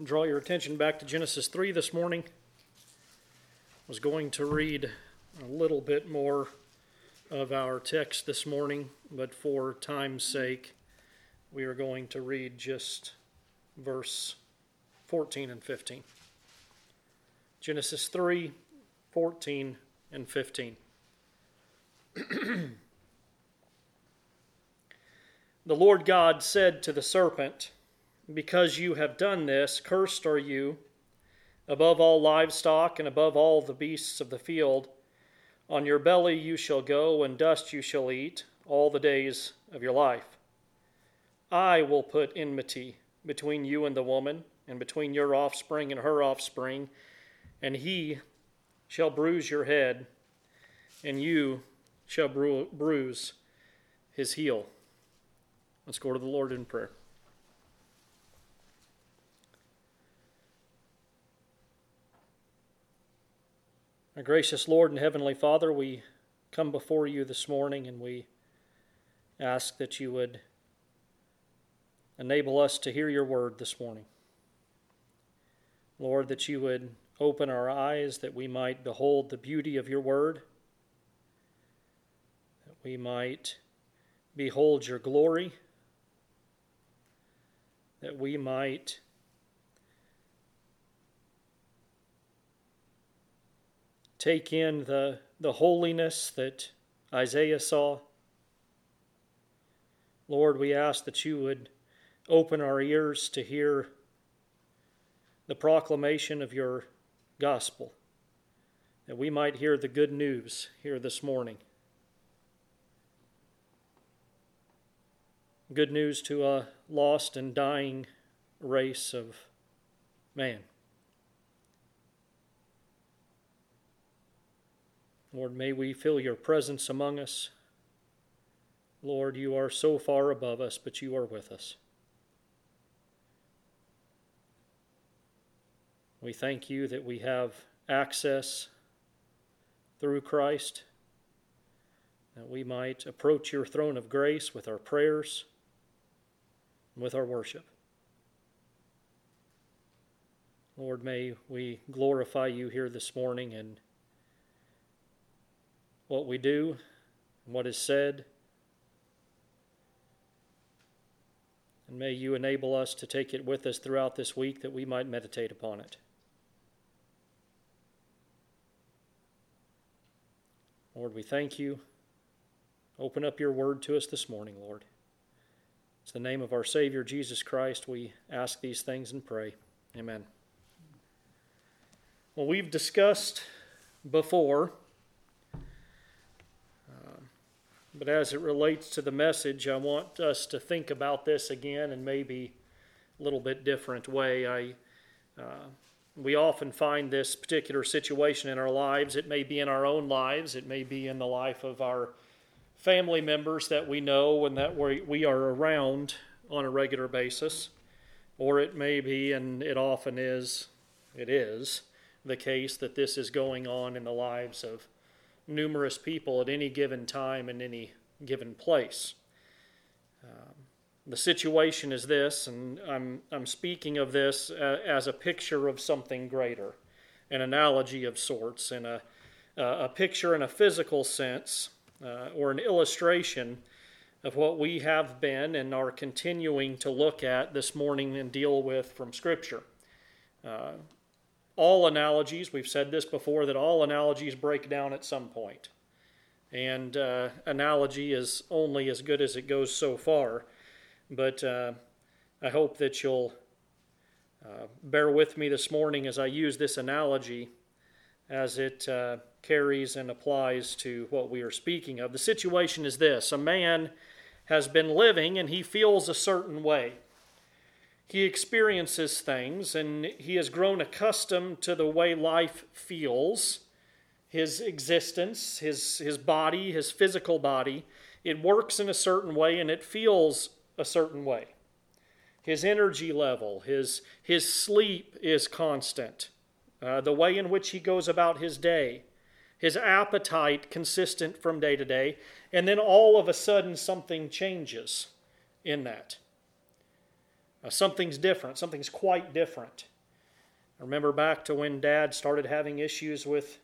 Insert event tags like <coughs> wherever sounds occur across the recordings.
draw your attention back to Genesis 3 this morning. I was going to read a little bit more of our text this morning, but for time's sake, we are going to read just verse 14 and 15. Genesis 3 14 and 15. <clears throat> the Lord God said to the serpent, because you have done this, cursed are you above all livestock and above all the beasts of the field. On your belly you shall go, and dust you shall eat all the days of your life. I will put enmity between you and the woman, and between your offspring and her offspring, and he shall bruise your head, and you shall bruise his heel. Let's go to the Lord in prayer. Our gracious Lord and Heavenly Father, we come before you this morning and we ask that you would enable us to hear your word this morning. Lord, that you would open our eyes that we might behold the beauty of your word, that we might behold your glory, that we might take in the, the holiness that Isaiah saw. Lord, we ask that you would open our ears to hear the proclamation of your gospel, that we might hear the good news here this morning. Good news to a lost and dying race of man. Lord, may we feel your presence among us. Lord, you are so far above us, but you are with us. We thank you that we have access through Christ, that we might approach your throne of grace with our prayers and with our worship. Lord, may we glorify you here this morning and what we do, and what is said. And may you enable us to take it with us throughout this week that we might meditate upon it. Lord, we thank you. Open up your word to us this morning, Lord. It's the name of our Savior, Jesus Christ, we ask these things and pray. Amen. Well, we've discussed before But as it relates to the message, I want us to think about this again in maybe a little bit different way. I, uh, we often find this particular situation in our lives. It may be in our own lives, it may be in the life of our family members that we know and that we, we are around on a regular basis. Or it may be, and it often is, it is, the case that this is going on in the lives of numerous people at any given time in any given place. Um, the situation is this, and I'm, I'm speaking of this uh, as a picture of something greater, an analogy of sorts, and a, uh, a picture in a physical sense, uh, or an illustration of what we have been and are continuing to look at this morning and deal with from Scripture. All analogies, we've said this before, that all analogies break down at some point. And uh, analogy is only as good as it goes so far. But uh, I hope that you'll uh, bear with me this morning as I use this analogy as it uh, carries and applies to what we are speaking of. The situation is this a man has been living and he feels a certain way he experiences things and he has grown accustomed to the way life feels. His existence his, his body his physical body it works in a certain way and it feels a certain way. His energy level his, his sleep is constant. Uh, the way in which he goes about his day his appetite consistent from day to day and then all of a sudden something changes in that Uh, something's different, something's quite different. I remember back to when dad started having issues with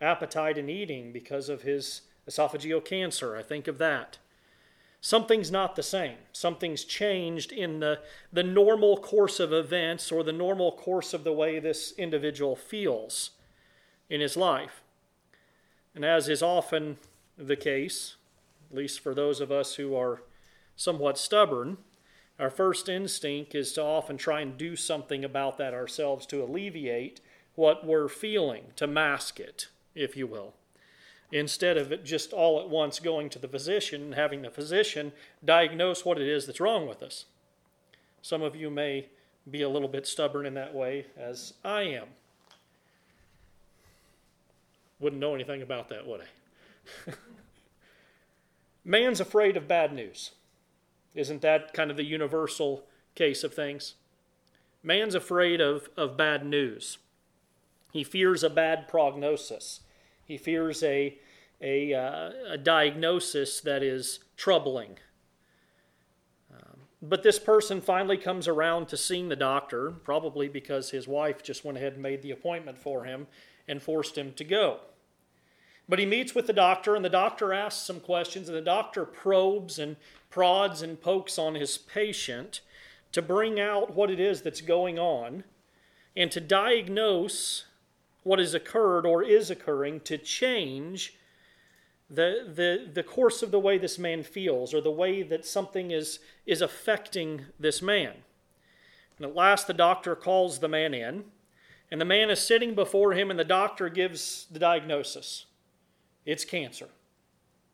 appetite and eating because of his esophageal cancer. I think of that. Something's not the same. Something's changed in the, the normal course of events or the normal course of the way this individual feels in his life. And as is often the case, at least for those of us who are somewhat stubborn, our first instinct is to often try and do something about that ourselves to alleviate what we're feeling, to mask it, if you will instead of just all at once going to the physician and having the physician diagnose what it is that's wrong with us. Some of you may be a little bit stubborn in that way, as I am. Wouldn't know anything about that, would I? <laughs> Man's afraid of bad news. Isn't that kind of the universal case of things? Man's afraid of, of bad news. He fears a bad prognosis. He fears a, a, uh, a diagnosis that is troubling. Um, but this person finally comes around to seeing the doctor, probably because his wife just went ahead and made the appointment for him and forced him to go. But he meets with the doctor, and the doctor asks some questions, and the doctor probes and prods and pokes on his patient to bring out what it is that's going on and to diagnose what has occurred or is occurring to change the, the, the course of the way this man feels or the way that something is, is affecting this man. And at last, the doctor calls the man in, and the man is sitting before him, and the doctor gives the diagnosis it's cancer,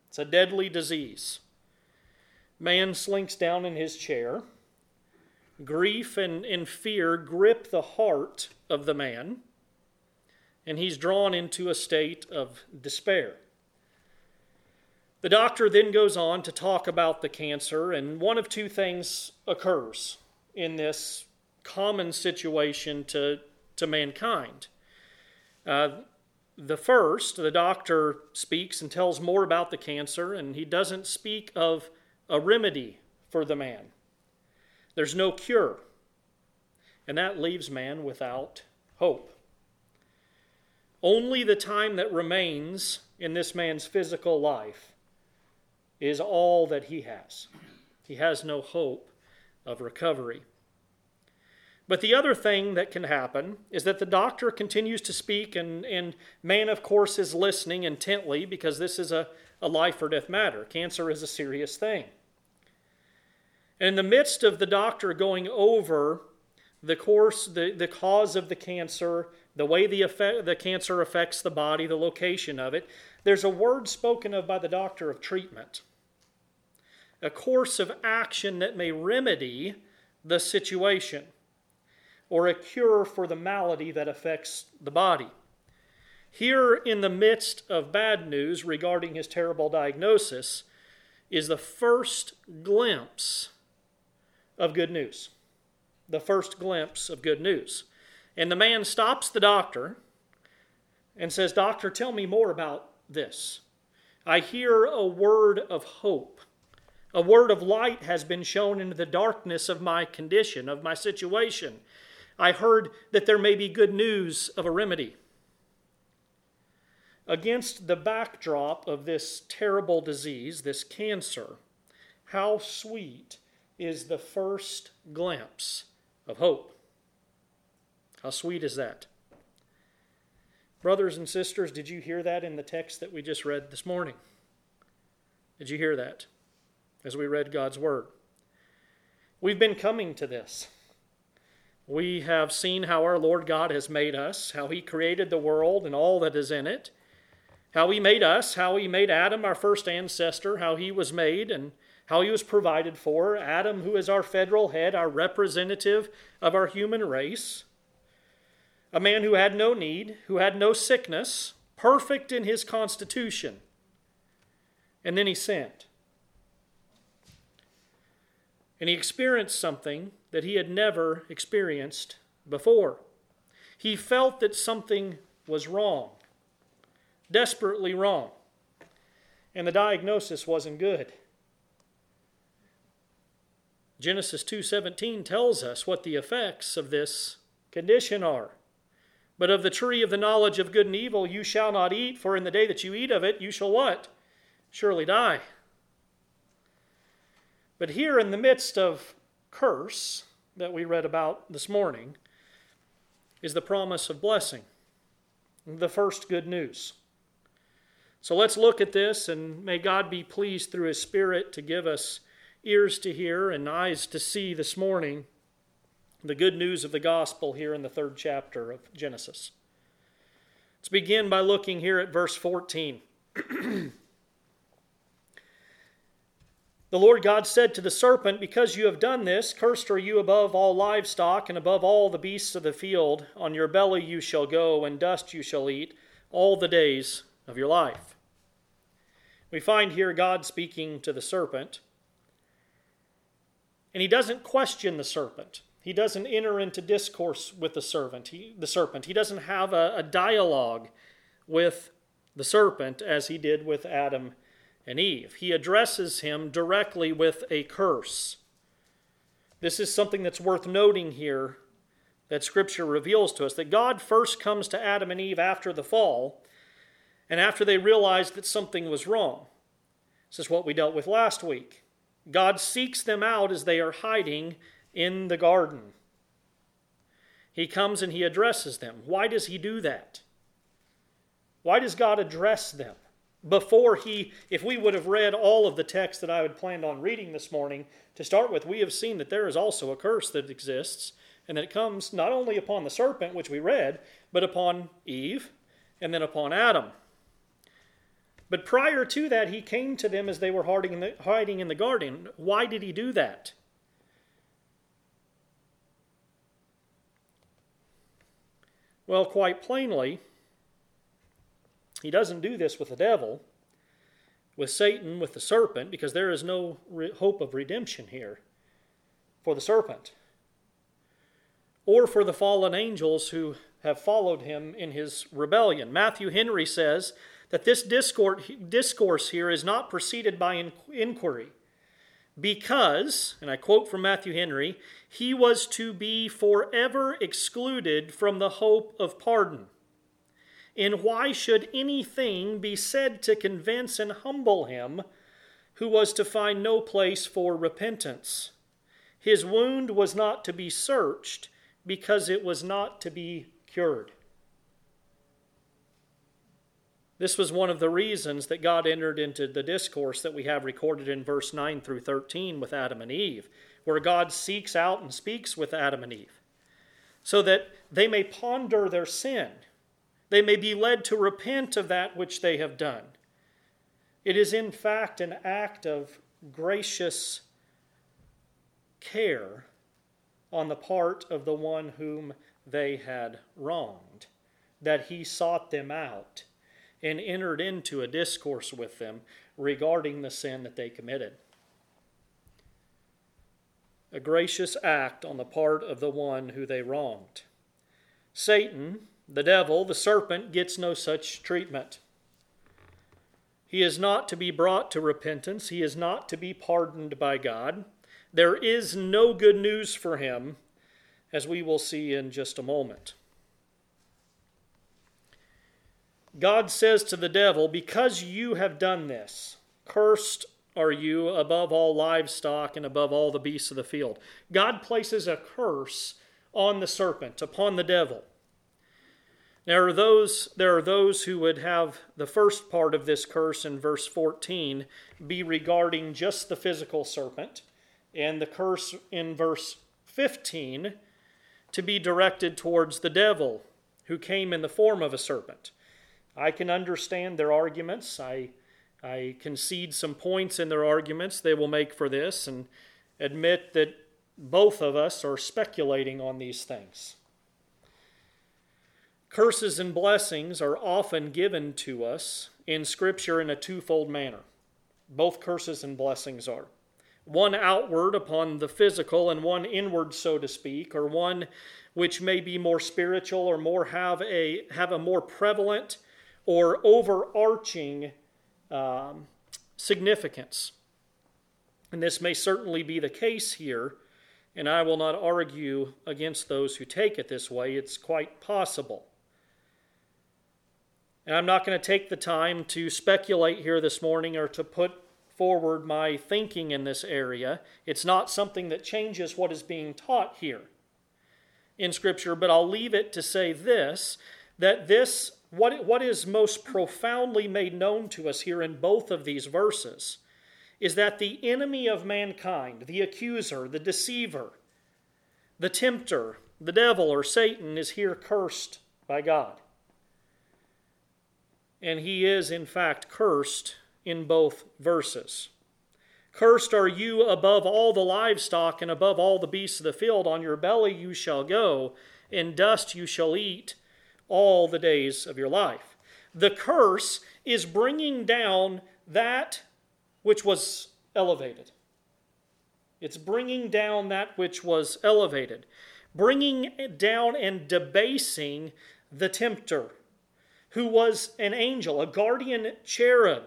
it's a deadly disease. Man slinks down in his chair. Grief and, and fear grip the heart of the man and he's drawn into a state of despair. The doctor then goes on to talk about the cancer, and one of two things occurs in this common situation to, to mankind. Uh, the first, the doctor speaks and tells more about the cancer, and he doesn't speak of a remedy for the man. There's no cure, and that leaves man without hope. Only the time that remains in this man's physical life is all that he has. He has no hope of recovery. But the other thing that can happen is that the doctor continues to speak, and, and man, of course, is listening intently because this is a, a life or death matter. Cancer is a serious thing. And in the midst of the doctor going over the course, the, the cause of the cancer, the way the, effect, the cancer affects the body, the location of it, there's a word spoken of by the doctor of treatment. A course of action that may remedy the situation or a cure for the malady that affects the body. Here, in the midst of bad news regarding his terrible diagnosis, is the first glimpse of good news. The first glimpse of good news. And the man stops the doctor and says, Doctor, tell me more about this. I hear a word of hope. A word of light has been shown into the darkness of my condition, of my situation. I heard that there may be good news of a remedy. Against the backdrop of this terrible disease, this cancer, how sweet is the first glimpse of hope. How sweet is that? Brothers and sisters, did you hear that in the text that we just read this morning? Did you hear that as we read God's Word? We've been coming to this. We have seen how our Lord God has made us, how He created the world and all that is in it, how He made us, how He made Adam, our first ancestor, how He was made, and how He was provided for. Adam, who is our federal head, our representative of our human race a man who had no need, who had no sickness, perfect in his constitution. And then he sinned. And he experienced something that he had never experienced before. He felt that something was wrong, desperately wrong. And the diagnosis wasn't good. Genesis 2:17 tells us what the effects of this condition are. But of the tree of the knowledge of good and evil you shall not eat, for in the day that you eat of it you shall what? Surely die. But here in the midst of curse that we read about this morning is the promise of blessing, the first good news. So let's look at this, and may God be pleased through His Spirit to give us ears to hear and eyes to see this morning the good news of the gospel here in the third chapter of Genesis. Let's begin by looking here at verse 14. <clears throat> The Lord God said to the serpent, Because you have done this, cursed are you above all livestock and above all the beasts of the field. On your belly you shall go, and dust you shall eat all the days of your life. We find here God speaking to the serpent. And he doesn't question the serpent. He doesn't enter into discourse with the servant. He, the serpent. He doesn't have a, a dialogue with the serpent as he did with Adam and Eve. He addresses him directly with a curse. This is something that's worth noting here that Scripture reveals to us that God first comes to Adam and Eve after the fall and after they realized that something was wrong. This is what we dealt with last week. God seeks them out as they are hiding in the garden. He comes and he addresses them. Why does he do that? Why does God address them? Before he, if we would have read all of the text that I had planned on reading this morning, to start with, we have seen that there is also a curse that exists, and that it comes not only upon the serpent, which we read, but upon Eve, and then upon Adam. But prior to that, he came to them as they were hiding in the, hiding in the garden. Why did he do that? Well, quite plainly, he doesn't do this with the devil, with Satan, with the serpent, because there is no re- hope of redemption here for the serpent or for the fallen angels who have followed him in his rebellion. Matthew Henry says that this discourse here is not preceded by inquiry because, and I quote from Matthew Henry, he was to be forever excluded from the hope of pardon. And why should anything be said to convince and humble him who was to find no place for repentance? His wound was not to be searched because it was not to be cured. This was one of the reasons that God entered into the discourse that we have recorded in verse 9 through 13 with Adam and Eve, where God seeks out and speaks with Adam and Eve, so that they may ponder their sin they may be led to repent of that which they have done. It is, in fact, an act of gracious care on the part of the one whom they had wronged, that he sought them out and entered into a discourse with them regarding the sin that they committed. A gracious act on the part of the one who they wronged. Satan, the devil, the serpent, gets no such treatment. He is not to be brought to repentance. He is not to be pardoned by God. There is no good news for him, as we will see in just a moment. God says to the devil, Because you have done this, cursed are you above all livestock and above all the beasts of the field. God places a curse on the serpent, upon the devil. There are those there are those who would have the first part of this curse in verse 14 be regarding just the physical serpent and the curse in verse 15 to be directed towards the devil who came in the form of a serpent. I can understand their arguments. I I concede some points in their arguments they will make for this and admit that both of us are speculating on these things. Curses and blessings are often given to us in Scripture in a twofold manner. Both curses and blessings are. One outward upon the physical, and one inward, so to speak, or one which may be more spiritual or more have a, have a more prevalent or overarching um, significance. And this may certainly be the case here, and I will not argue against those who take it this way. It's quite possible. And I'm not going to take the time to speculate here this morning or to put forward my thinking in this area. It's not something that changes what is being taught here in Scripture, but I'll leave it to say this that this, what, what is most profoundly made known to us here in both of these verses, is that the enemy of mankind, the accuser, the deceiver, the tempter, the devil or Satan, is here cursed by God. And he is, in fact, cursed in both verses. Cursed are you above all the livestock and above all the beasts of the field. On your belly you shall go, in dust you shall eat all the days of your life. The curse is bringing down that which was elevated. It's bringing down that which was elevated, bringing down and debasing the tempter, who was an angel, a guardian cherub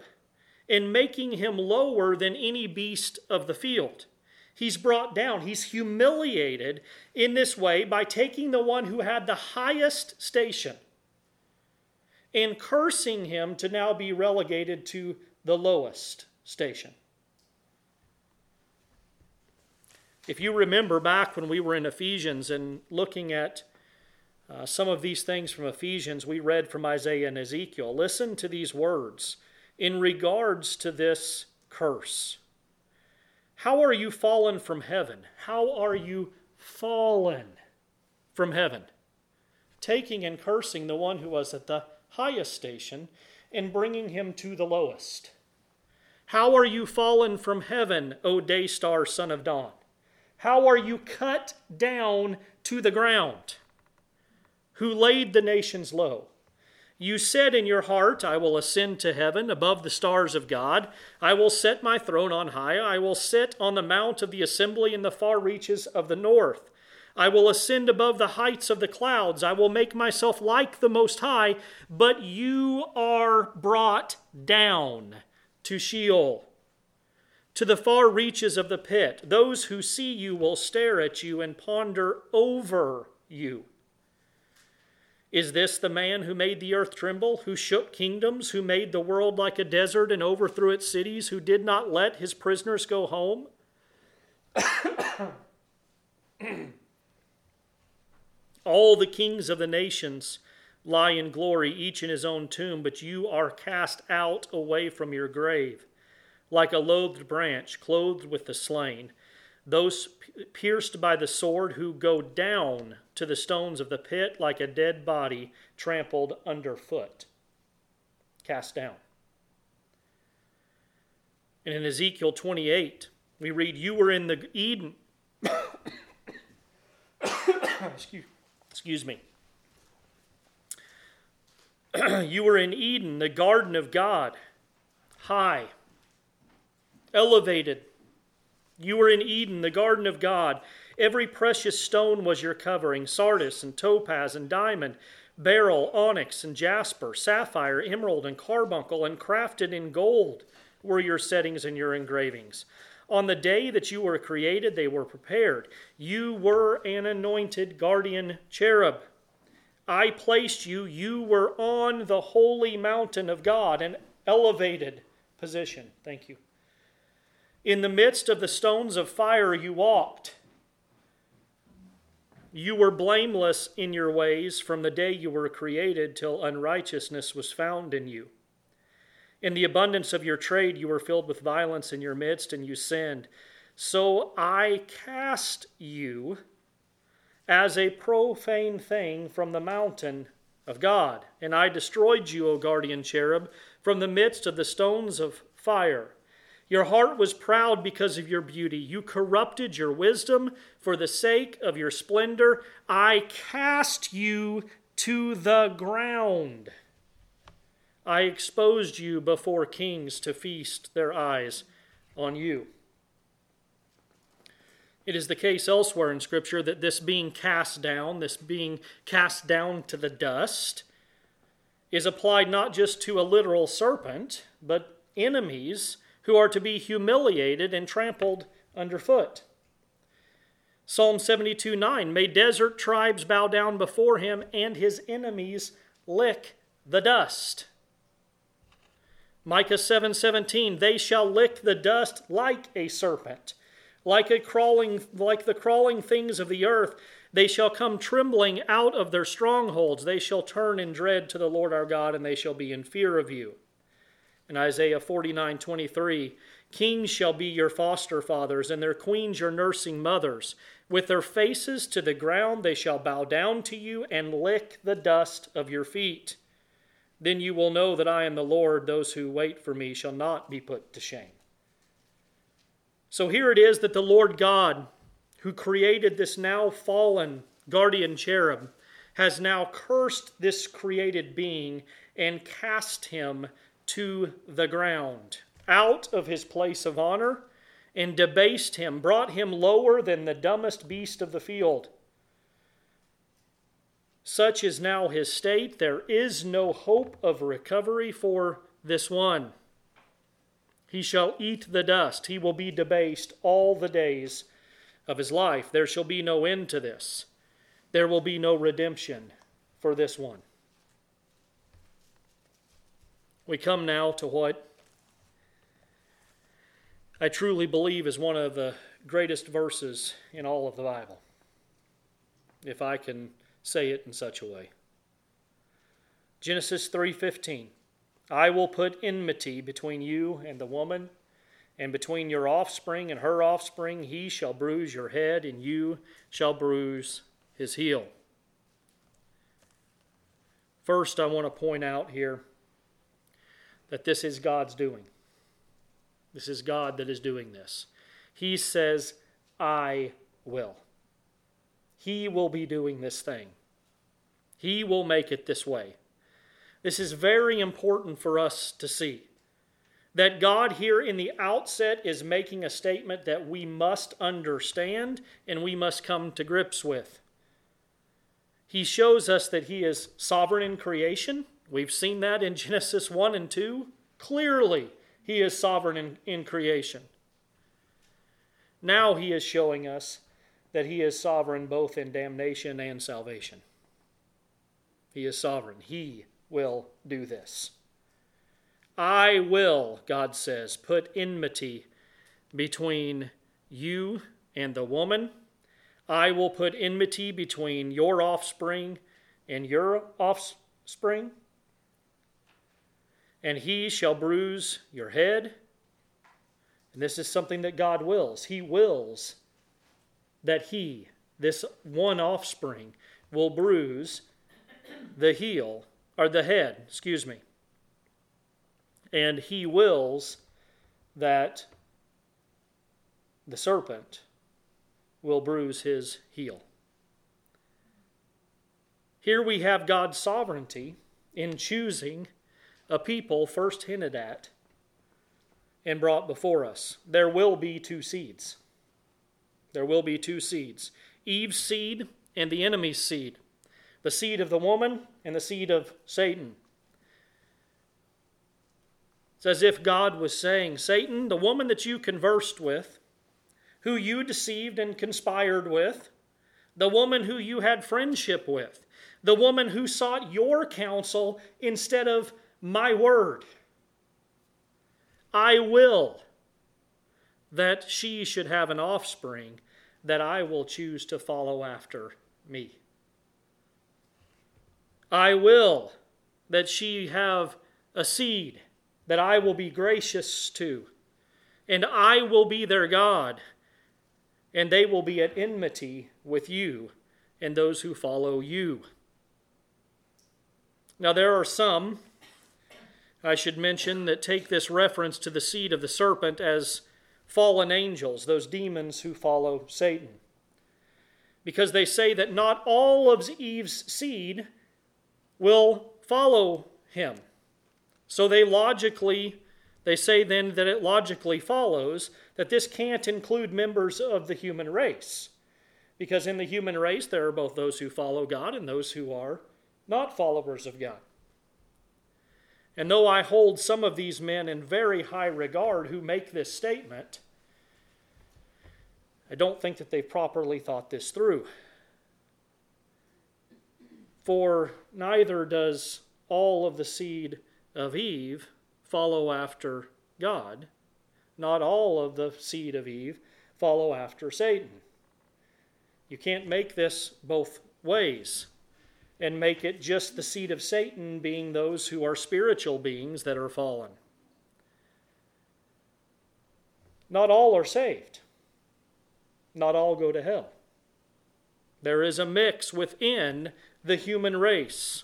and making him lower than any beast of the field. He's brought down, he's humiliated in this way by taking the one who had the highest station and cursing him to now be relegated to the lowest station. If you remember back when we were in Ephesians and looking at uh, some of these things from Ephesians, we read from Isaiah and Ezekiel. Listen to these words in regards to this curse. How are you fallen from heaven? How are you fallen from heaven? Taking and cursing the one who was at the highest station and bringing him to the lowest. How are you fallen from heaven, O day star, son of dawn? How are you cut down to the ground? Who laid the nations low? You said in your heart, I will ascend to heaven above the stars of God. I will set my throne on high. I will sit on the mount of the assembly in the far reaches of the north. I will ascend above the heights of the clouds. I will make myself like the Most High. But you are brought down to Sheol, to the far reaches of the pit. Those who see you will stare at you and ponder over you. Is this the man who made the earth tremble, who shook kingdoms, who made the world like a desert and overthrew its cities, who did not let his prisoners go home? <coughs> All the kings of the nations lie in glory, each in his own tomb, but you are cast out away from your grave, like a loathed branch, clothed with the slain those pierced by the sword who go down to the stones of the pit like a dead body trampled underfoot, cast down. And in Ezekiel 28, we read, You were in the Eden. <coughs> excuse, excuse me. <clears throat> you were in Eden, the garden of God, high, elevated you were in Eden, the garden of God. Every precious stone was your covering sardius and topaz and diamond, beryl, onyx and jasper, sapphire, emerald and carbuncle, and crafted in gold were your settings and your engravings. On the day that you were created, they were prepared. You were an anointed guardian cherub. I placed you, you were on the holy mountain of God, an elevated position. Thank you. In the midst of the stones of fire, you walked. You were blameless in your ways from the day you were created till unrighteousness was found in you. In the abundance of your trade, you were filled with violence in your midst, and you sinned. So I cast you as a profane thing from the mountain of God, and I destroyed you, O guardian cherub, from the midst of the stones of fire. Your heart was proud because of your beauty. You corrupted your wisdom for the sake of your splendor. I cast you to the ground. I exposed you before kings to feast their eyes on you. It is the case elsewhere in Scripture that this being cast down, this being cast down to the dust, is applied not just to a literal serpent, but enemies who are to be humiliated and trampled underfoot. Psalm 72 9 May desert tribes bow down before him, and his enemies lick the dust. Micah 7 17 They shall lick the dust like a serpent, like a crawling like the crawling things of the earth. They shall come trembling out of their strongholds. They shall turn in dread to the Lord our God, and they shall be in fear of you. In Isaiah 49 23, Kings shall be your foster fathers, and their queens your nursing mothers. With their faces to the ground, they shall bow down to you and lick the dust of your feet. Then you will know that I am the Lord. Those who wait for me shall not be put to shame. So here it is that the Lord God, who created this now fallen guardian cherub, has now cursed this created being and cast him to the ground, out of his place of honor, and debased him, brought him lower than the dumbest beast of the field. Such is now his state. There is no hope of recovery for this one. He shall eat the dust. He will be debased all the days of his life. There shall be no end to this. There will be no redemption for this one. We come now to what I truly believe is one of the greatest verses in all of the Bible, if I can say it in such a way. Genesis 3:15 I will put enmity between you and the woman and between your offspring and her offspring he shall bruise your head and you shall bruise his heel. First I want to point out here that this is God's doing. This is God that is doing this. He says, I will. He will be doing this thing. He will make it this way. This is very important for us to see. That God here in the outset is making a statement that we must understand and we must come to grips with. He shows us that He is sovereign in creation, We've seen that in <laughs> Genesis 1 and 2. Clearly, he is sovereign in, in creation. Now he is showing us that he is sovereign both in damnation and salvation. He is sovereign. He will do this. I will, God says, put enmity between you and the woman. I will put enmity between your offspring and your offspring and he shall bruise your head. And this is something that God wills. He wills that he, this one offspring, will bruise the heel, or the head, excuse me. And he wills that the serpent will bruise his heel. Here we have God's sovereignty in choosing a people first hinted at and brought before us. There will be two seeds. There will be two seeds Eve's seed and the enemy's seed, the seed of the woman and the seed of Satan. It's as if God was saying, Satan, the woman that you conversed with, who you deceived and conspired with, the woman who you had friendship with, the woman who sought your counsel instead of my word. I will that she should have an offspring that I will choose to follow after me. I will that she have a seed that I will be gracious to, and I will be their God, and they will be at enmity with you and those who follow you. Now, there are some I should mention that take this reference to the seed of the serpent as fallen angels, those demons who follow Satan. Because they say that not all of Eve's seed will follow him. So they logically, they say then that it logically follows that this can't include members of the human race. Because in the human race, there are both those who follow God and those who are not followers of God. And though I hold some of these men in very high regard who make this statement, I don't think that they've properly thought this through. For neither does all of the seed of Eve follow after God, not all of the seed of Eve follow after Satan. You can't make this both ways and make it just the seed of Satan being those who are spiritual beings that are fallen. Not all are saved, not all go to hell. There is a mix within the human race.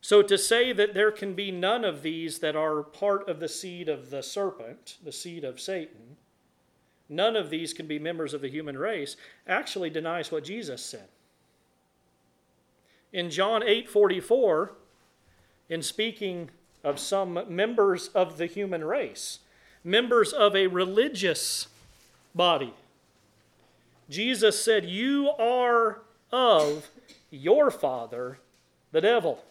So to say that there can be none of these that are part of the seed of the serpent, the seed of Satan, none of these can be members of the human race, actually denies what Jesus said. In John 8:44, in speaking of some members of the human race, members of a religious body, Jesus said, "You are of your father, the devil."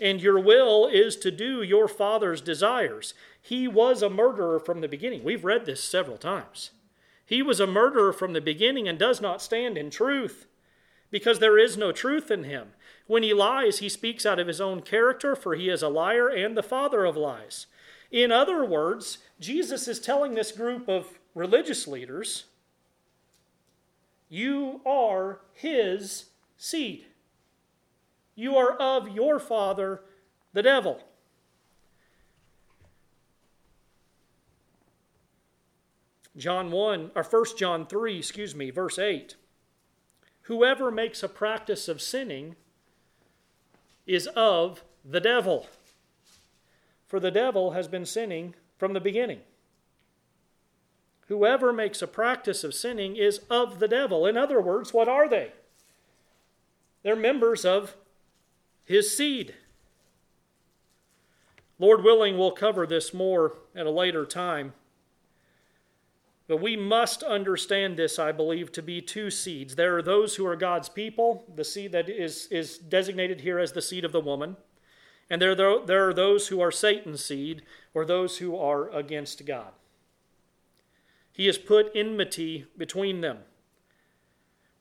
and your will is to do your father's desires. He was a murderer from the beginning. We've read this several times. He was a murderer from the beginning and does not stand in truth because there is no truth in him. When he lies, he speaks out of his own character, for he is a liar and the father of lies. In other words, Jesus is telling this group of religious leaders, You are his seed. You are of your father, the devil. John 1, or 1 John 3, excuse me, verse 8. Whoever makes a practice of sinning is of the devil. For the devil has been sinning from the beginning. Whoever makes a practice of sinning is of the devil. In other words, what are they? They're members of his seed. Lord willing, we'll cover this more at a later time. But we must understand this, I believe, to be two seeds. There are those who are God's people, the seed that is, is designated here as the seed of the woman. And there, there are those who are Satan's seed, or those who are against God. He has put enmity between them.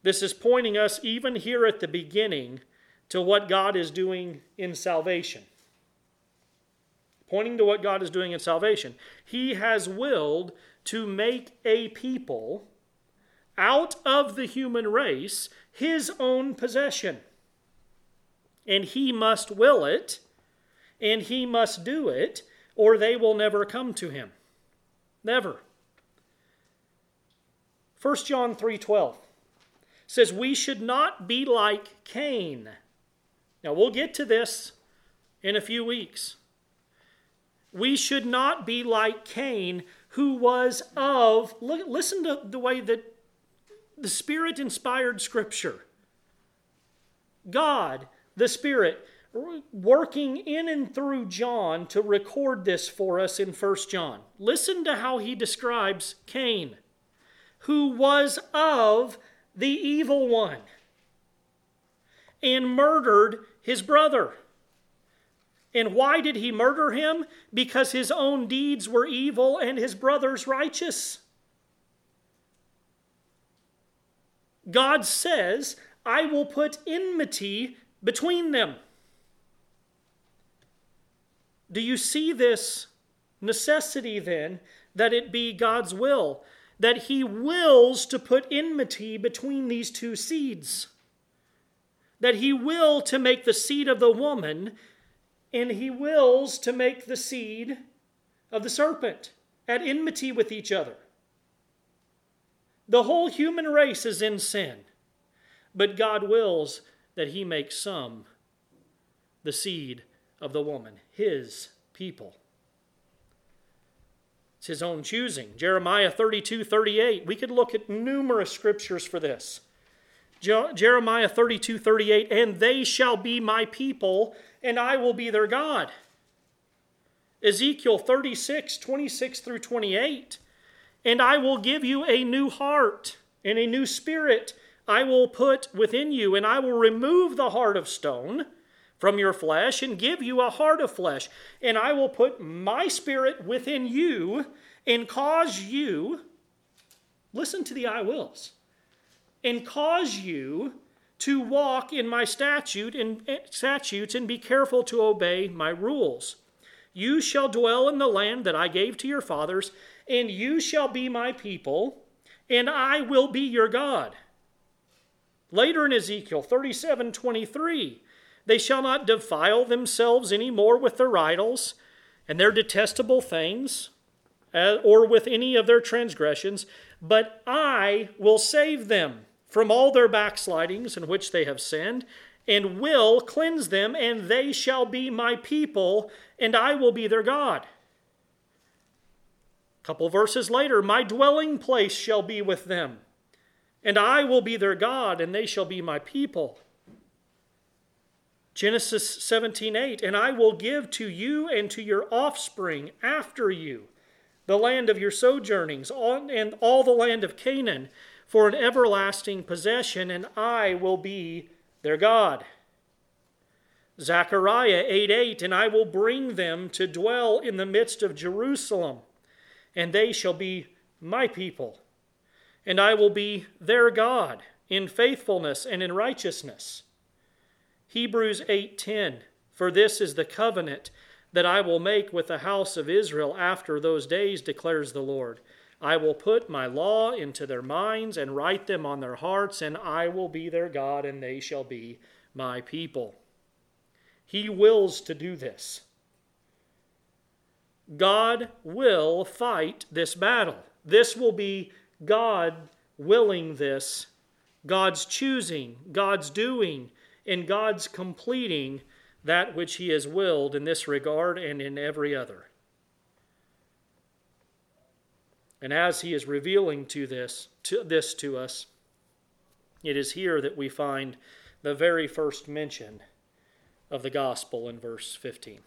This is pointing us, even here at the beginning, to what God is doing in salvation. Pointing to what God is doing in salvation. He has willed to make a people out of the human race his own possession. And he must will it, and he must do it, or they will never come to him. Never. 1 John 3:12 says we should not be like Cain now, we'll get to this in a few weeks. We should not be like Cain, who was of, look, listen to the way that the Spirit inspired Scripture. God, the Spirit, working in and through John to record this for us in 1 John. Listen to how he describes Cain, who was of the evil one and murdered his brother. And why did he murder him? Because his own deeds were evil and his brother's righteous. God says, I will put enmity between them. Do you see this necessity then that it be God's will? That he wills to put enmity between these two seeds? that he will to make the seed of the woman, and he wills to make the seed of the serpent at enmity with each other. The whole human race is in sin, but God wills that he make some the seed of the woman, his people. It's his own choosing. Jeremiah 32 38. We could look at numerous scriptures for this. Jeremiah 32 38, and they shall be my people, and I will be their God. Ezekiel 36 26 through 28, and I will give you a new heart and a new spirit I will put within you, and I will remove the heart of stone from your flesh and give you a heart of flesh. And I will put my spirit within you and cause you, listen to the I wills, and cause you to walk in my statute and eh, statutes and be careful to obey my rules. You shall dwell in the land that I gave to your fathers, and you shall be my people, and I will be your God. Later in Ezekiel 37 23, they shall not defile themselves any more with their idols and their detestable things, uh, or with any of their transgressions, but I will save them from all their backslidings in which they have sinned, and will cleanse them, and they shall be my people, and I will be their God. A couple verses later, my dwelling place shall be with them, and I will be their God, and they shall be my people. Genesis 17:8 And I will give to you and to your offspring after you the land of your sojournings and all the land of Canaan for an everlasting possession, and I will be their God. Zechariah 8 8, and I will bring them to dwell in the midst of Jerusalem, and they shall be my people, and I will be their God in faithfulness and in righteousness. Hebrews 8:10 For this is the covenant that I will make with the house of Israel after those days declares the Lord I will put my law into their minds and write them on their hearts, and I will be their God, and they shall be my people. He wills to do this. God will fight this battle. This will be God willing this, God's choosing, God's doing, and God's completing that which He has willed in this regard and in every other. And as he is revealing to this, to this to us, it is here that we find the very first mention of the gospel in verse 15.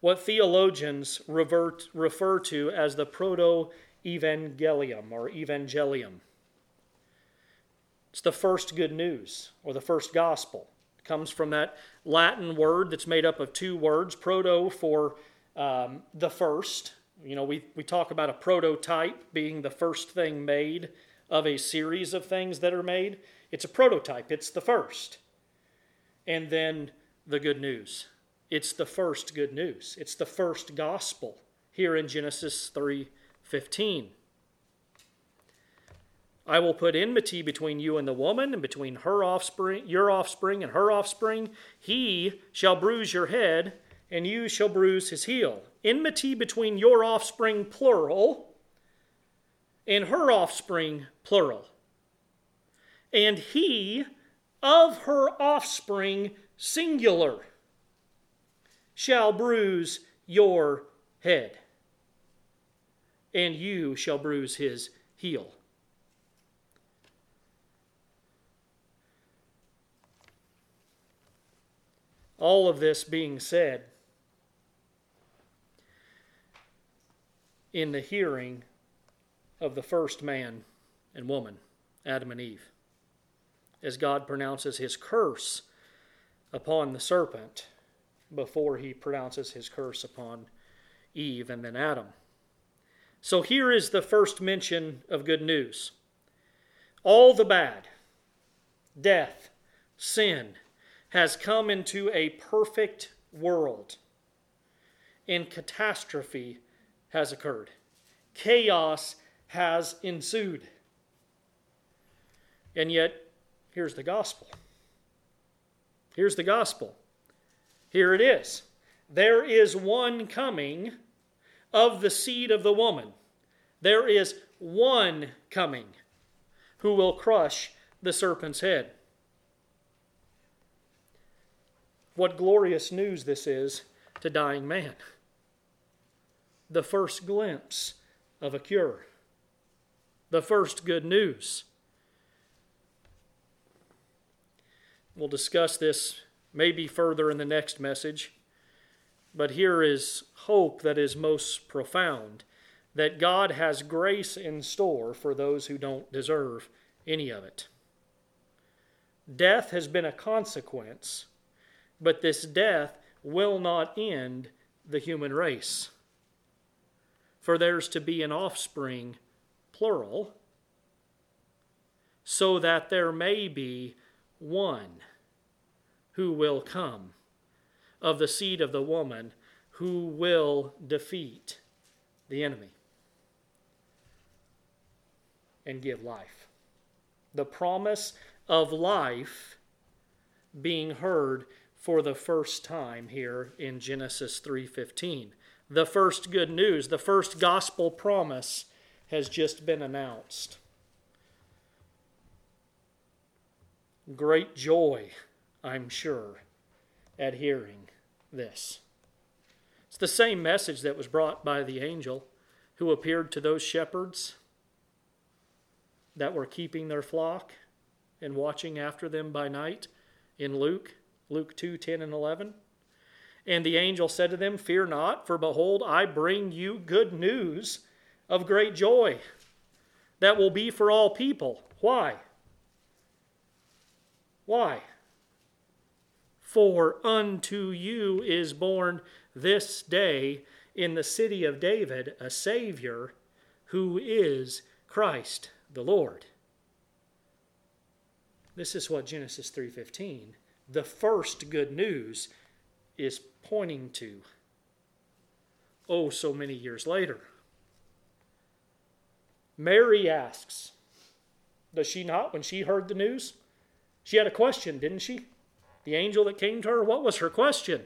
What theologians revert, refer to as the proto evangelium or evangelium. It's the first good news or the first gospel. It comes from that Latin word that's made up of two words proto for um, the first, you know, we, we talk about a prototype being the first thing made of a series of things that are made. It's a prototype, it's the first. And then the good news. It's the first good news. It's the first gospel here in Genesis 3:15. I will put enmity between you and the woman, and between her offspring, your offspring, and her offspring. He shall bruise your head, and you shall bruise his heel. Enmity between your offspring, plural, and her offspring, plural. And he of her offspring, singular, shall bruise your head, and you shall bruise his heel. All of this being said, in the hearing of the first man and woman, Adam and Eve, as God pronounces his curse upon the serpent before he pronounces his curse upon Eve and then Adam. So here is the first mention of good news. All the bad, death, sin, has come into a perfect world, in catastrophe has occurred. Chaos has ensued. And yet, here's the gospel. Here's the gospel. Here it is. There is one coming of the seed of the woman. There is one coming who will crush the serpent's head. What glorious news this is to dying man the first glimpse of a cure, the first good news. We'll discuss this maybe further in the next message, but here is hope that is most profound that God has grace in store for those who don't deserve any of it. Death has been a consequence but this death will not end the human race. For there's to be an offspring, plural, so that there may be one who will come of the seed of the woman who will defeat the enemy and give life. The promise of life being heard for the first time here in Genesis 3:15. The first good news, the first gospel promise has just been announced. Great joy, I'm sure, at hearing this. It's the same message that was brought by the angel who appeared to those shepherds that were keeping their flock and watching after them by night in Luke, Luke 2 10 and 11. And the angel said to them, Fear not, for behold, I bring you good news of great joy that will be for all people. Why? Why? For unto you is born this day in the city of David a Savior who is Christ the Lord. This is what Genesis 3:15, the first good news is pointing to. Oh, so many years later. Mary asks, does she not when she heard the news? She had a question, didn't she? The angel that came to her, what was her question?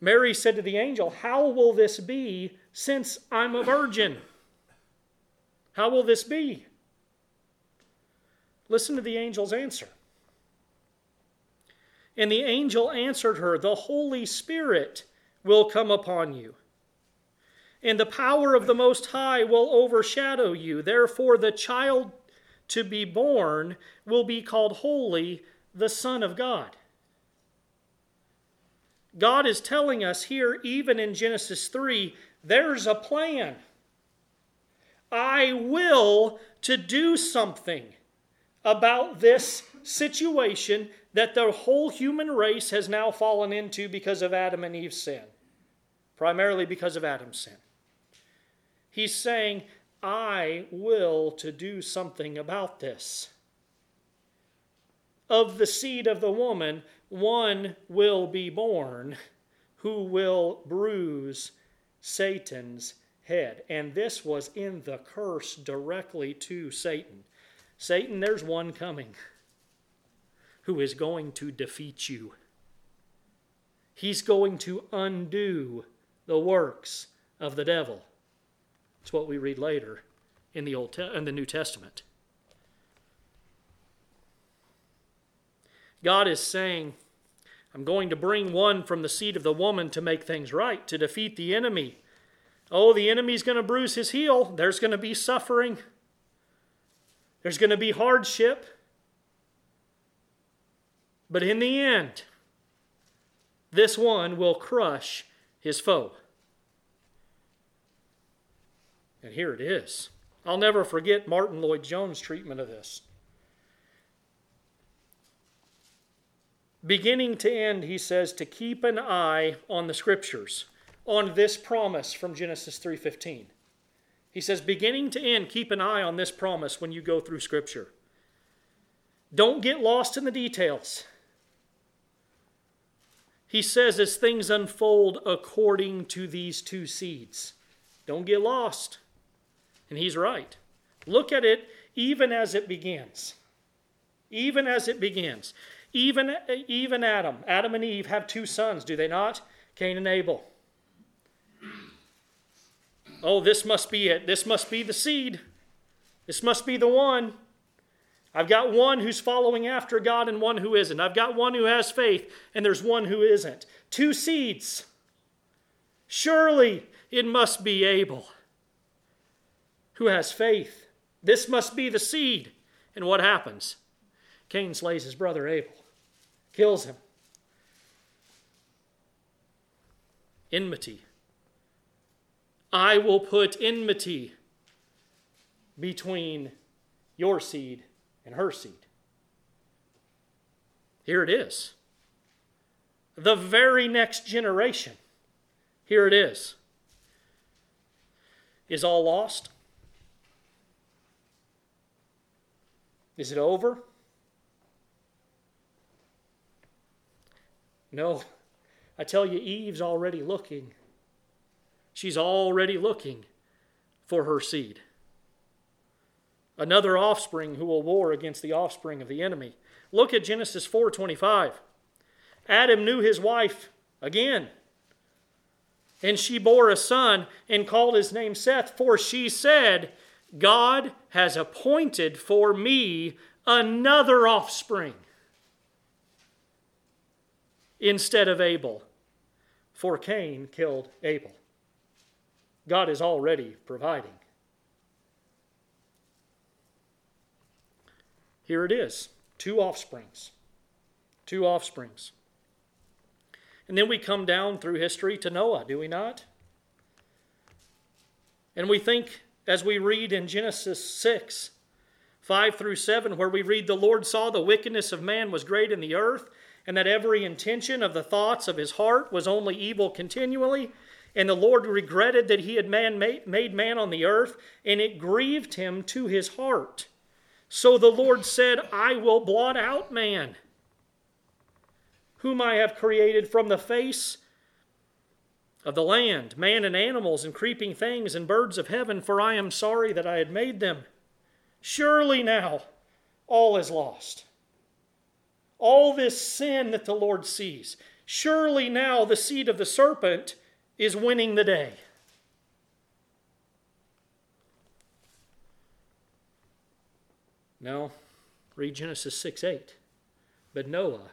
Mary said to the angel, How will this be since I'm a virgin? How will this be? Listen to the angel's answer. And the angel answered her, The Holy Spirit will come upon you, and the power of the Most High will overshadow you. Therefore, the child to be born will be called Holy, the Son of God. God is telling us here, even in Genesis 3, there's a plan. I will to do something about this situation that the whole human race has now fallen into because of Adam and Eve's sin, primarily because of Adam's sin. He's saying, I will to do something about this. Of the seed of the woman, one will be born who will bruise Satan's head. And this was in the curse directly to Satan. Satan, there's one coming who is going to defeat you. He's going to undo the works of the devil. It's what we read later in the Old in the New Testament. God is saying, I'm going to bring one from the seed of the woman to make things right, to defeat the enemy. Oh, the enemy's going to bruise his heel. There's going to be suffering. There's going to be hardship. But in the end, this one will crush his foe. And here it is. I'll never forget Martyn Lloyd-Jones' treatment of this. Beginning to end, he says to keep an eye on the scriptures, on this promise from Genesis 3:15. He says, beginning to end, keep an eye on this promise when you go through Scripture. Don't get lost in the details. He says, as things unfold according to these two seeds, don't get lost. And he's right. Look at it even as it begins. Even as it begins. Even, even Adam, Adam and Eve have two sons, do they not? Cain and Abel. Oh, this must be it. This must be the seed. This must be the one. I've got one who's following after God and one who isn't. I've got one who has faith and there's one who isn't. Two seeds. Surely it must be Abel who has faith. This must be the seed. And what happens? Cain slays his brother Abel, kills him. Enmity I will put enmity between your seed and her seed. Here it is. The very next generation. Here it is. Is all lost? Is it over? No. I tell you, Eve's already looking. She's already looking for her seed. Another offspring who will war against the offspring of the enemy. Look at Genesis 4:25. Adam knew his wife again. And she bore a son and called his name Seth, for she said, God has appointed for me another offspring instead of Abel, for Cain killed Abel. God is already providing. Here it is two offsprings. Two offsprings. And then we come down through history to Noah, do we not? And we think, as we read in Genesis 6, 5 through 7, where we read, The Lord saw the wickedness of man was great in the earth, and that every intention of the thoughts of his heart was only evil continually. And the Lord regretted that he had man made man on the earth, and it grieved him to his heart. So the Lord said, I will blot out man whom I have created from the face of the land, man and animals and creeping things and birds of heaven, for I am sorry that I had made them. Surely now all is lost. All this sin that the Lord sees, surely now the seed of the serpent is winning the day. No, read Genesis 6 8. But Noah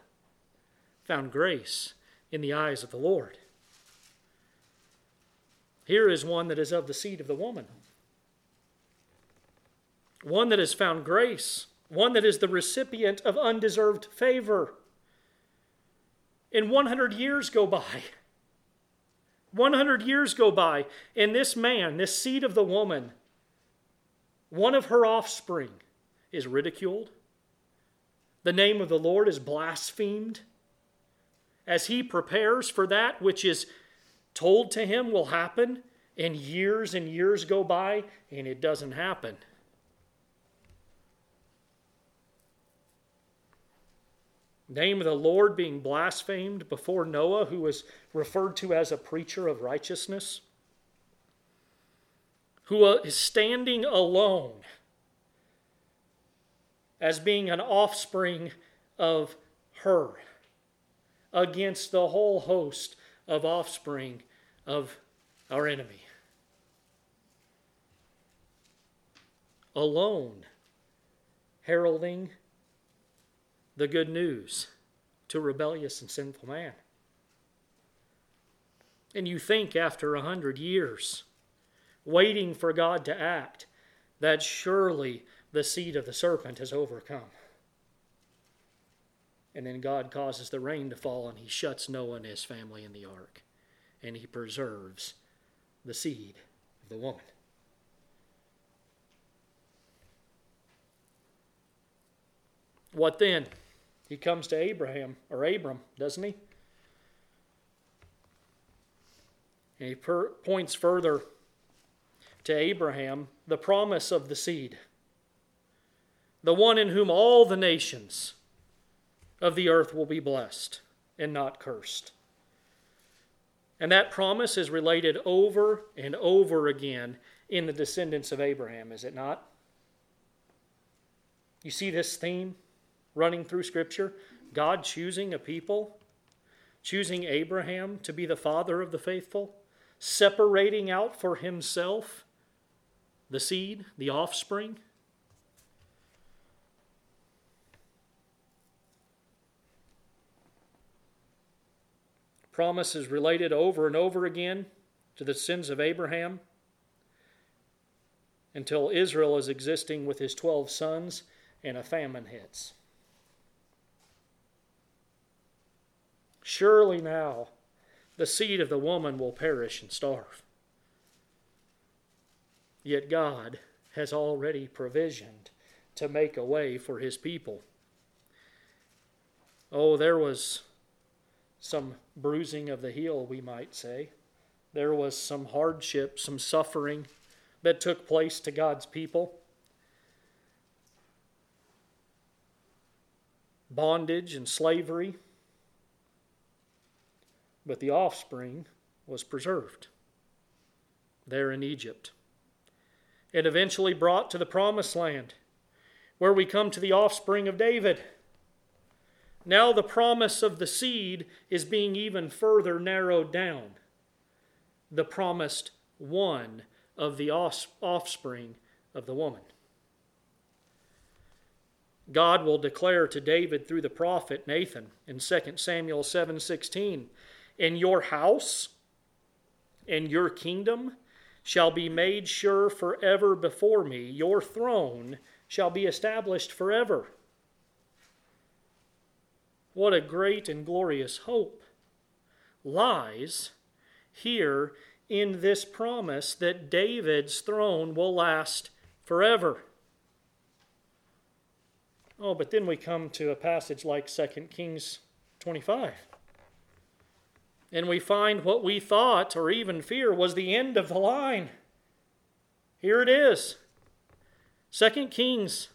found grace in the eyes of the Lord. Here is one that is of the seed of the woman, one that has found grace, one that is the recipient of undeserved favor. And 100 years go by. 100 years go by, and this man, this seed of the woman, one of her offspring, is ridiculed. The name of the Lord is blasphemed as he prepares for that which is told to him will happen, and years and years go by, and it doesn't happen. Name of the Lord being blasphemed before Noah, who was referred to as a preacher of righteousness, who is standing alone as being an offspring of her against the whole host of offspring of our enemy. Alone, heralding the good news to rebellious and sinful man. And you think after a hundred years, waiting for God to act, that surely the seed of the serpent has overcome. And then God causes the rain to fall, and he shuts Noah and his family in the ark, and he preserves the seed of the woman. What then? He comes to Abraham, or Abram, doesn't he? And he per- points further to Abraham the promise of the seed, the one in whom all the nations of the earth will be blessed and not cursed. And that promise is related over and over again in the descendants of Abraham, is it not? You see this theme running through Scripture? God choosing a people, choosing Abraham to be the father of the faithful, separating out for himself the seed, the offspring. Promise is related over and over again to the sins of Abraham until Israel is existing with his 12 sons and a famine hits. Surely now the seed of the woman will perish and starve. Yet God has already provisioned to make a way for his people. Oh, there was some bruising of the heel, we might say. There was some hardship, some suffering that took place to God's people. Bondage and slavery. But the offspring was preserved there in Egypt. It eventually brought to the promised land, where we come to the offspring of David. Now the promise of the seed is being even further narrowed down. The promised one of the offspring of the woman. God will declare to David through the prophet Nathan in 2 Samuel 7:16, "In your house and your kingdom shall be made sure forever before me. Your throne shall be established forever." What a great and glorious hope lies here in this promise that David's throne will last forever. Oh, but then we come to a passage like 2 Kings 25. And we find what we thought or even fear was the end of the line. Here it is. 2 Kings,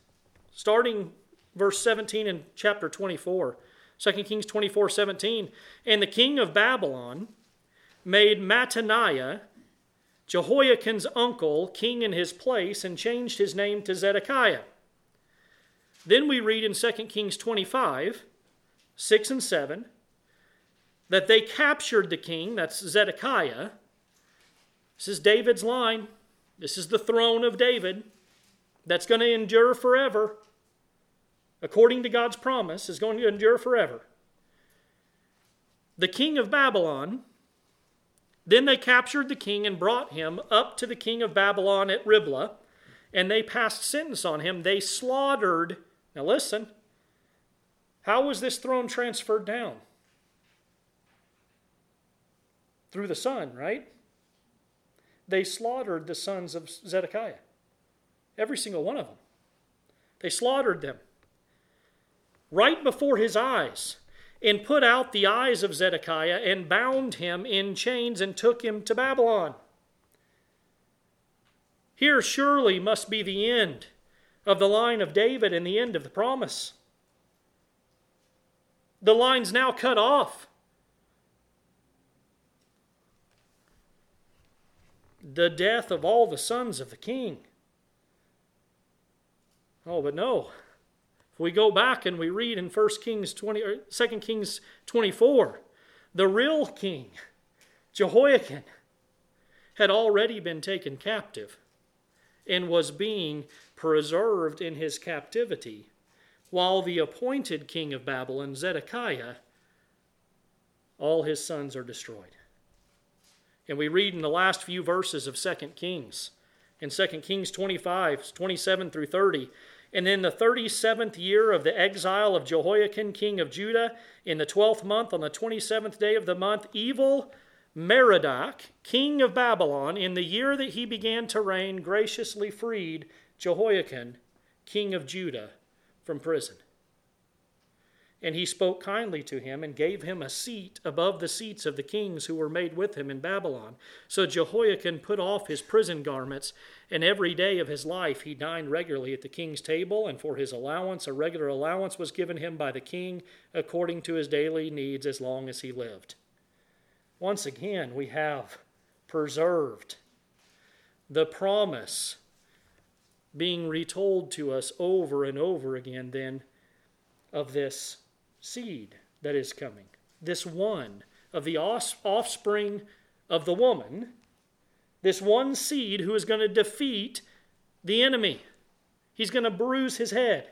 starting verse 17 in chapter 24. 2 Kings 24 17. And the king of Babylon made Mattaniah, Jehoiachin's uncle, king in his place and changed his name to Zedekiah. Then we read in 2 Kings 25, 6 and 7, that they captured the king, that's Zedekiah. This is David's line. This is the throne of David that's going to endure forever. According to God's promise, is going to endure forever. The king of Babylon then they captured the king and brought him up to the king of Babylon at Riblah, and they passed sentence on him. They slaughtered. Now listen. How was this throne transferred down? Through the son, right? They slaughtered the sons of Zedekiah. Every single one of them. They slaughtered them. Right before his eyes and put out the eyes of Zedekiah and bound him in chains and took him to Babylon. Here surely must be the end of the line of David and the end of the promise. The line's now cut off. The death of all the sons of the king. Oh, but no. If we go back and we read in 1 Kings 20 or 2 Kings 24, the real king, Jehoiakim, had already been taken captive and was being preserved in his captivity, while the appointed king of Babylon, Zedekiah, all his sons are destroyed. And we read in the last few verses of 2 Kings, in 2 Kings 25, 27 through 30, and in the 37th year of the exile of Jehoiachin, king of Judah, in the 12th month, on the 27th day of the month, evil Merodach, king of Babylon, in the year that he began to reign, graciously freed Jehoiachin, king of Judah, from prison. And he spoke kindly to him and gave him a seat above the seats of the kings who were made with him in Babylon. So Jehoiachin put off his prison garments, and every day of his life he dined regularly at the king's table, and for his allowance, a regular allowance was given him by the king according to his daily needs as long as he lived. Once again, we have preserved the promise being retold to us over and over again, then, of this seed that is coming, this one of the offspring of the woman, this one seed who is going to defeat the enemy. He's going to bruise his head.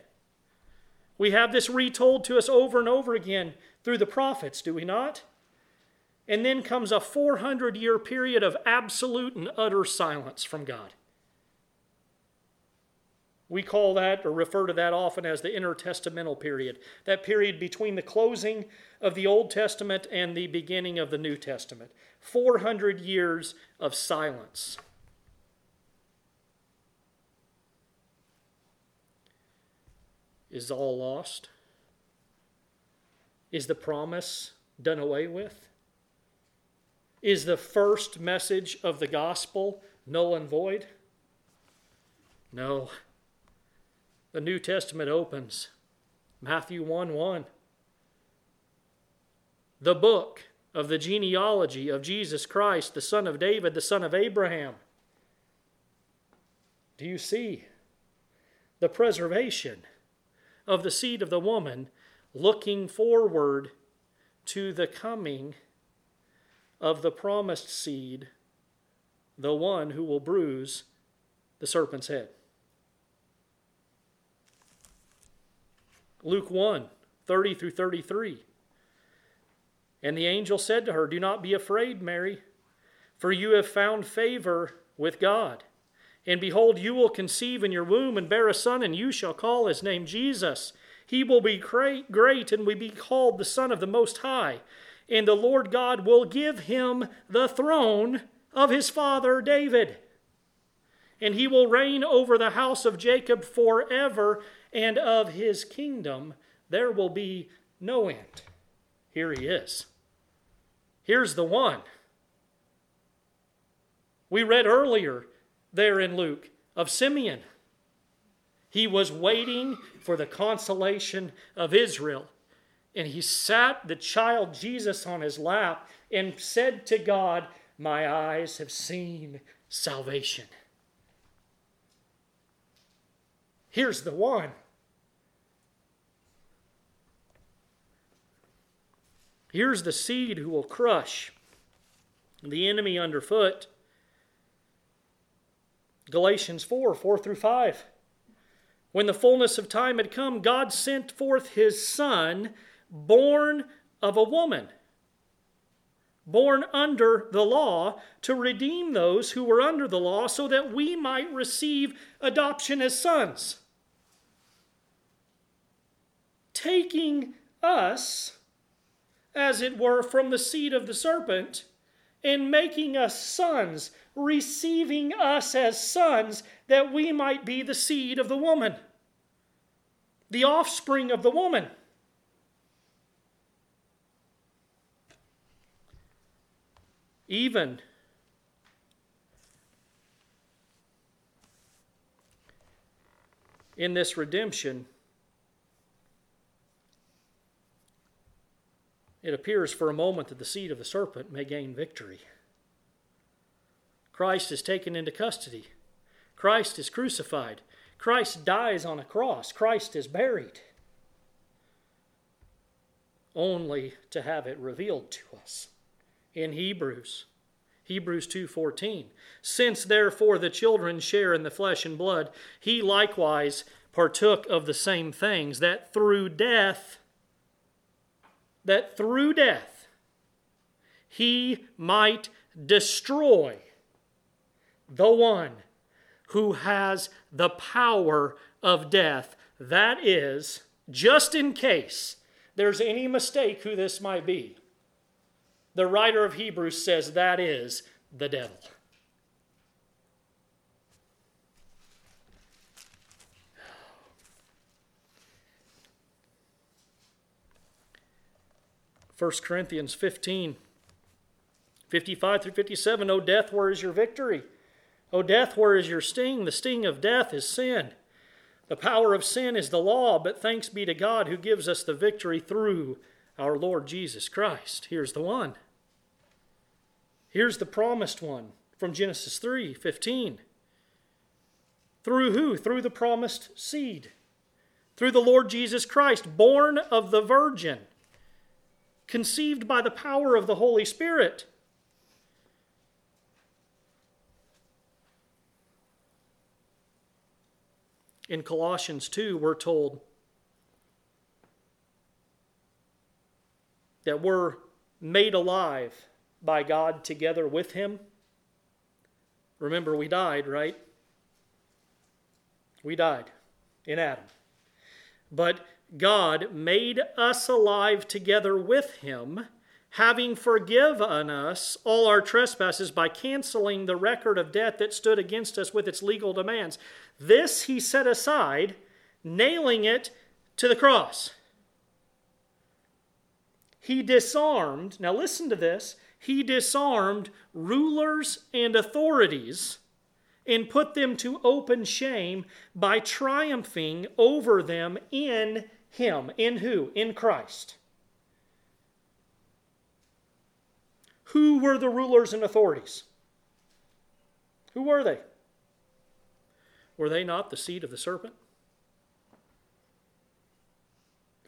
We have this retold to us over and over again through the prophets, do we not? And then comes a 400 year period of absolute and utter silence from God. We call that or refer to that often as the intertestamental period, that period between the closing of the Old Testament and the beginning of the New Testament. 400 years of silence. Is all lost? Is the promise done away with? Is the first message of the gospel null and void? No. The New Testament opens Matthew 1 1. The book of the genealogy of Jesus Christ, the son of David, the son of Abraham. Do you see the preservation of the seed of the woman looking forward to the coming of the promised seed, the one who will bruise the serpent's head? Luke 1 30 through 33. And the angel said to her, Do not be afraid, Mary, for you have found favor with God. And behold, you will conceive in your womb and bear a son, and you shall call his name Jesus. He will be great, great and will be called the Son of the Most High. And the Lord God will give him the throne of his father David. And he will reign over the house of Jacob forever, and of his kingdom there will be no end. Here he is. Here's the one. We read earlier there in Luke of Simeon. He was waiting for the consolation of Israel. And he sat the child Jesus on his lap and said to God, My eyes have seen salvation. Here's the one. Here's the seed who will crush the enemy underfoot. Galatians 4 4 through 5. When the fullness of time had come, God sent forth his Son, born of a woman, born under the law, to redeem those who were under the law, so that we might receive adoption as sons. Taking us as it were, from the seed of the serpent, in making us sons, receiving us as sons, that we might be the seed of the woman, the offspring of the woman. Even in this redemption, it appears for a moment that the seed of the serpent may gain victory. Christ is taken into custody. Christ is crucified. Christ dies on a cross. Christ is buried. Only to have it revealed to us in Hebrews. Hebrews 2:14 Since therefore the children share in the flesh and blood he likewise partook of the same things that through death that through death he might destroy the one who has the power of death. That is, just in case there's any mistake who this might be, the writer of Hebrews says that is the devil. 1 Corinthians 15, 55 through 57. O death, where is your victory? O death, where is your sting? The sting of death is sin. The power of sin is the law, but thanks be to God who gives us the victory through our Lord Jesus Christ. Here's the one. Here's the promised one from Genesis 3 15. Through who? Through the promised seed. Through the Lord Jesus Christ, born of the Virgin conceived by the power of the Holy Spirit. In Colossians 2, we're told that we're made alive by God together with Him. Remember, we died, right? We died in Adam. But God made us alive together with him, having forgiven us all our trespasses by canceling the record of debt that stood against us with its legal demands. This he set aside, nailing it to the cross. he disarmed, now listen to this, he disarmed rulers and authorities and put them to open shame by triumphing over them in him. In who? In Christ. Who were the rulers and authorities? Who were they? Were they not the seed of the serpent?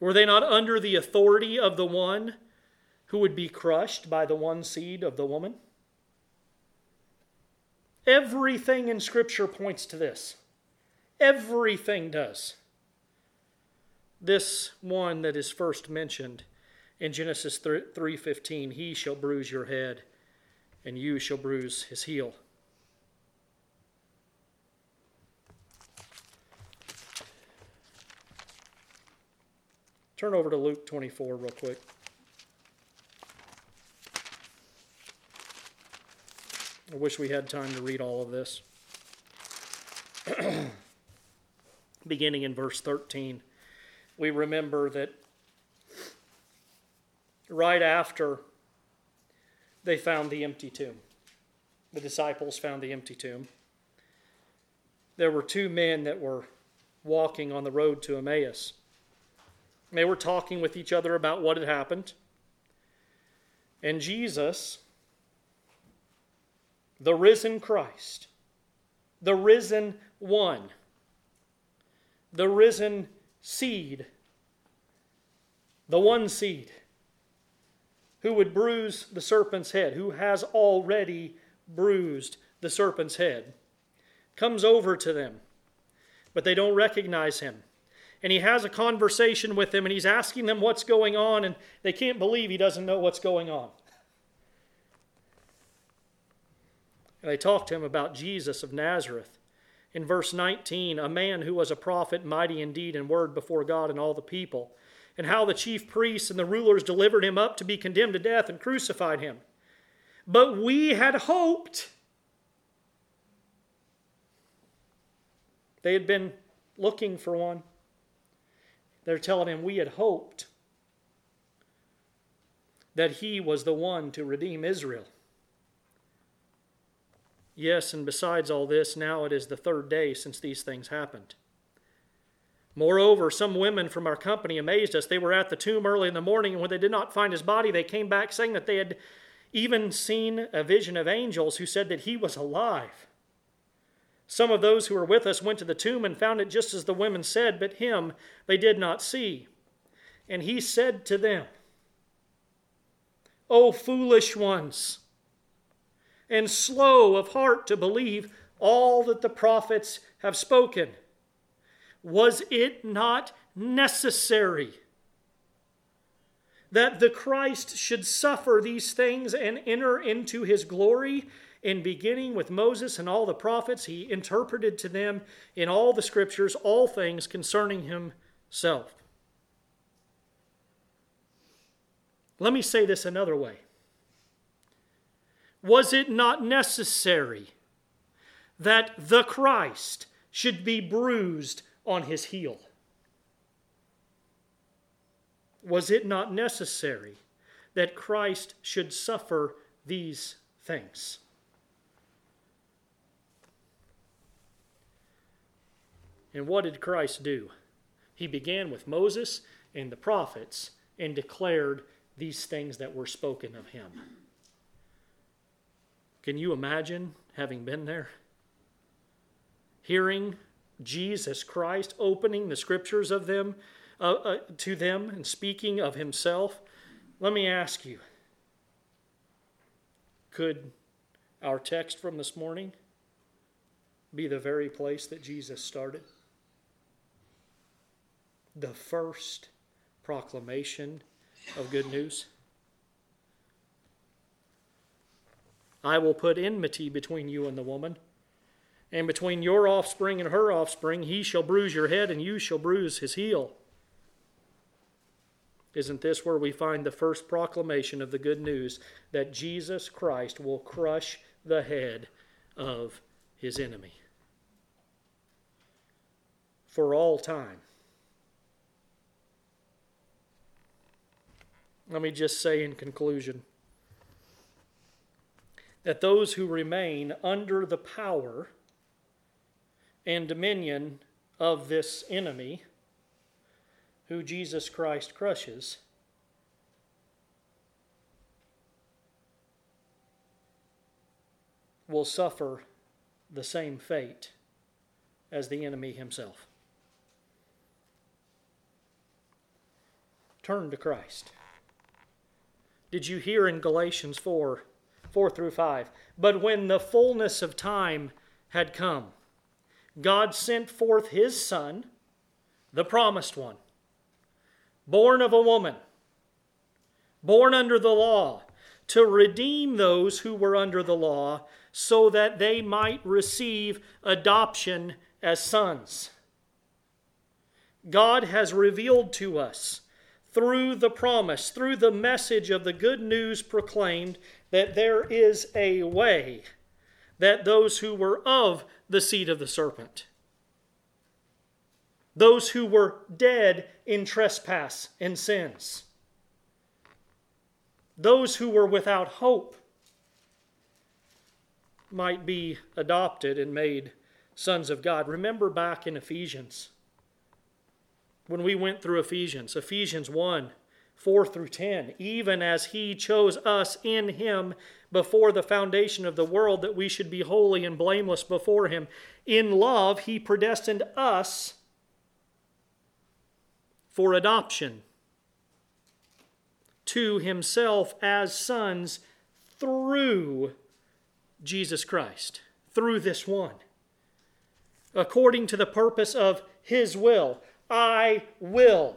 Were they not under the authority of the one who would be crushed by the one seed of the woman? Everything in Scripture points to this. Everything does. This one that is first mentioned in Genesis 3:15, he shall bruise your head and you shall bruise his heel. Turn over to Luke 24 real quick. I wish we had time to read all of this. <clears throat> Beginning in verse 13, we remember that right after they found the empty tomb, the disciples found the empty tomb, there were two men that were walking on the road to Emmaus. They were talking with each other about what had happened. And Jesus, the risen Christ, the risen one, the risen seed, the one seed who would bruise the serpent's head, who has already bruised the serpent's head, comes over to them, but they don't recognize him and he has a conversation with them and he's asking them what's going on, and they can't believe he doesn't know what's going on. And they talk to him about Jesus of Nazareth. In verse 19, a man who was a prophet, mighty indeed in word before God and all the people, and how the chief priests and the rulers delivered him up to be condemned to death and crucified him. But we had hoped. They had been looking for one. They're telling him, We had hoped that he was the one to redeem Israel. Yes, and besides all this, now it is the third day since these things happened. Moreover, some women from our company amazed us. They were at the tomb early in the morning, and when they did not find his body, they came back saying that they had even seen a vision of angels who said that he was alive. Some of those who were with us went to the tomb and found it just as the women said, but him they did not see. And he said to them, O foolish ones, and slow of heart to believe all that the prophets have spoken. Was it not necessary that the Christ should suffer these things and enter into his glory? in beginning with Moses and all the prophets, he interpreted to them in all the scriptures all things concerning himself. Let me say this another way. Was it not necessary that the Christ should be bruised on his heel? Was it not necessary that Christ should suffer these things? And what did Christ do? He began with Moses and the prophets and declared these things that were spoken of him. Can you imagine having been there? Hearing Jesus Christ opening the scriptures of them uh, uh, to them and speaking of himself. Let me ask you could our text from this morning be the very place that Jesus started? the first proclamation of good news? I will put enmity between you and the woman, and between your offspring and her offspring. He shall bruise your head, and you shall bruise his heel. Isn't this where we find the first proclamation of the good news that Jesus Christ will crush the head of his enemy? For all time. let me just say in conclusion that those who remain under the power and dominion of this enemy, who Jesus Christ crushes, will suffer the same fate as the enemy himself. Turn to Christ. Did you hear in Galatians 4 4 through 5? But when the fullness of time had come, God sent forth his Son, the promised one, born of a woman, born under the law, to redeem those who were under the law, so that they might receive adoption as sons. God has revealed to us through the promise, through the message of the good news proclaimed, that there is a way that those who were of the seed of the serpent, those who were dead in trespass and sins, those who were without hope, might be adopted and made sons of God. Remember back in Ephesians, when we went through Ephesians, Ephesians 1 4 through 10, even as He chose us in Him before the foundation of the world that we should be holy and blameless before Him. In love, He predestined us for adoption to Himself as sons through Jesus Christ, through this one according to the purpose of his will. I will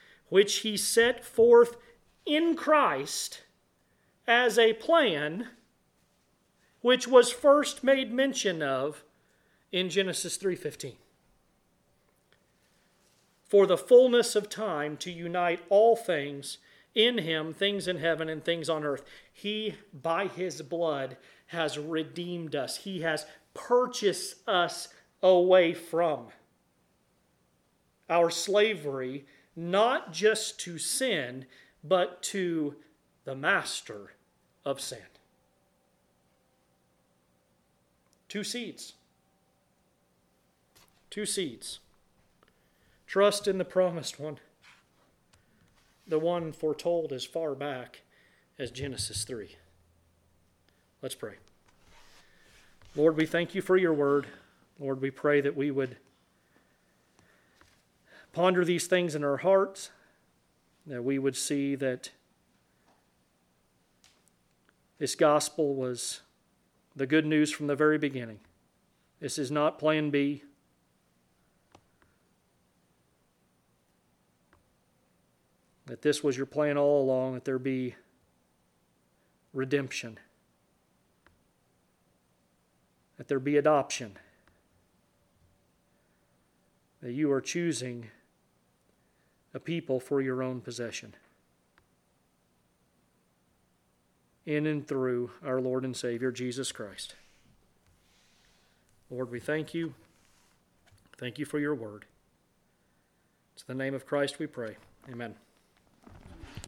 which he set forth in Christ as a plan which was first made mention of in Genesis 3:15 for the fullness of time to unite all things in him things in heaven and things on earth. He by his blood has redeemed us. He has purchased us away from our slavery, not just to sin, but to the master of sin. Two seeds. Two seeds. Trust in the promised one, the one foretold as far back as Genesis 3. Let's pray. Lord, we thank you for your word. Lord, we pray that we would ponder these things in our hearts, that we would see that this gospel was the good news from the very beginning. This is not plan B. That this was your plan all along, that there be redemption that there be adoption, that you are choosing a people for your own possession. In and through our Lord and Savior, Jesus Christ. Lord, we thank you. Thank you for your word. It's the name of Christ we pray. Amen.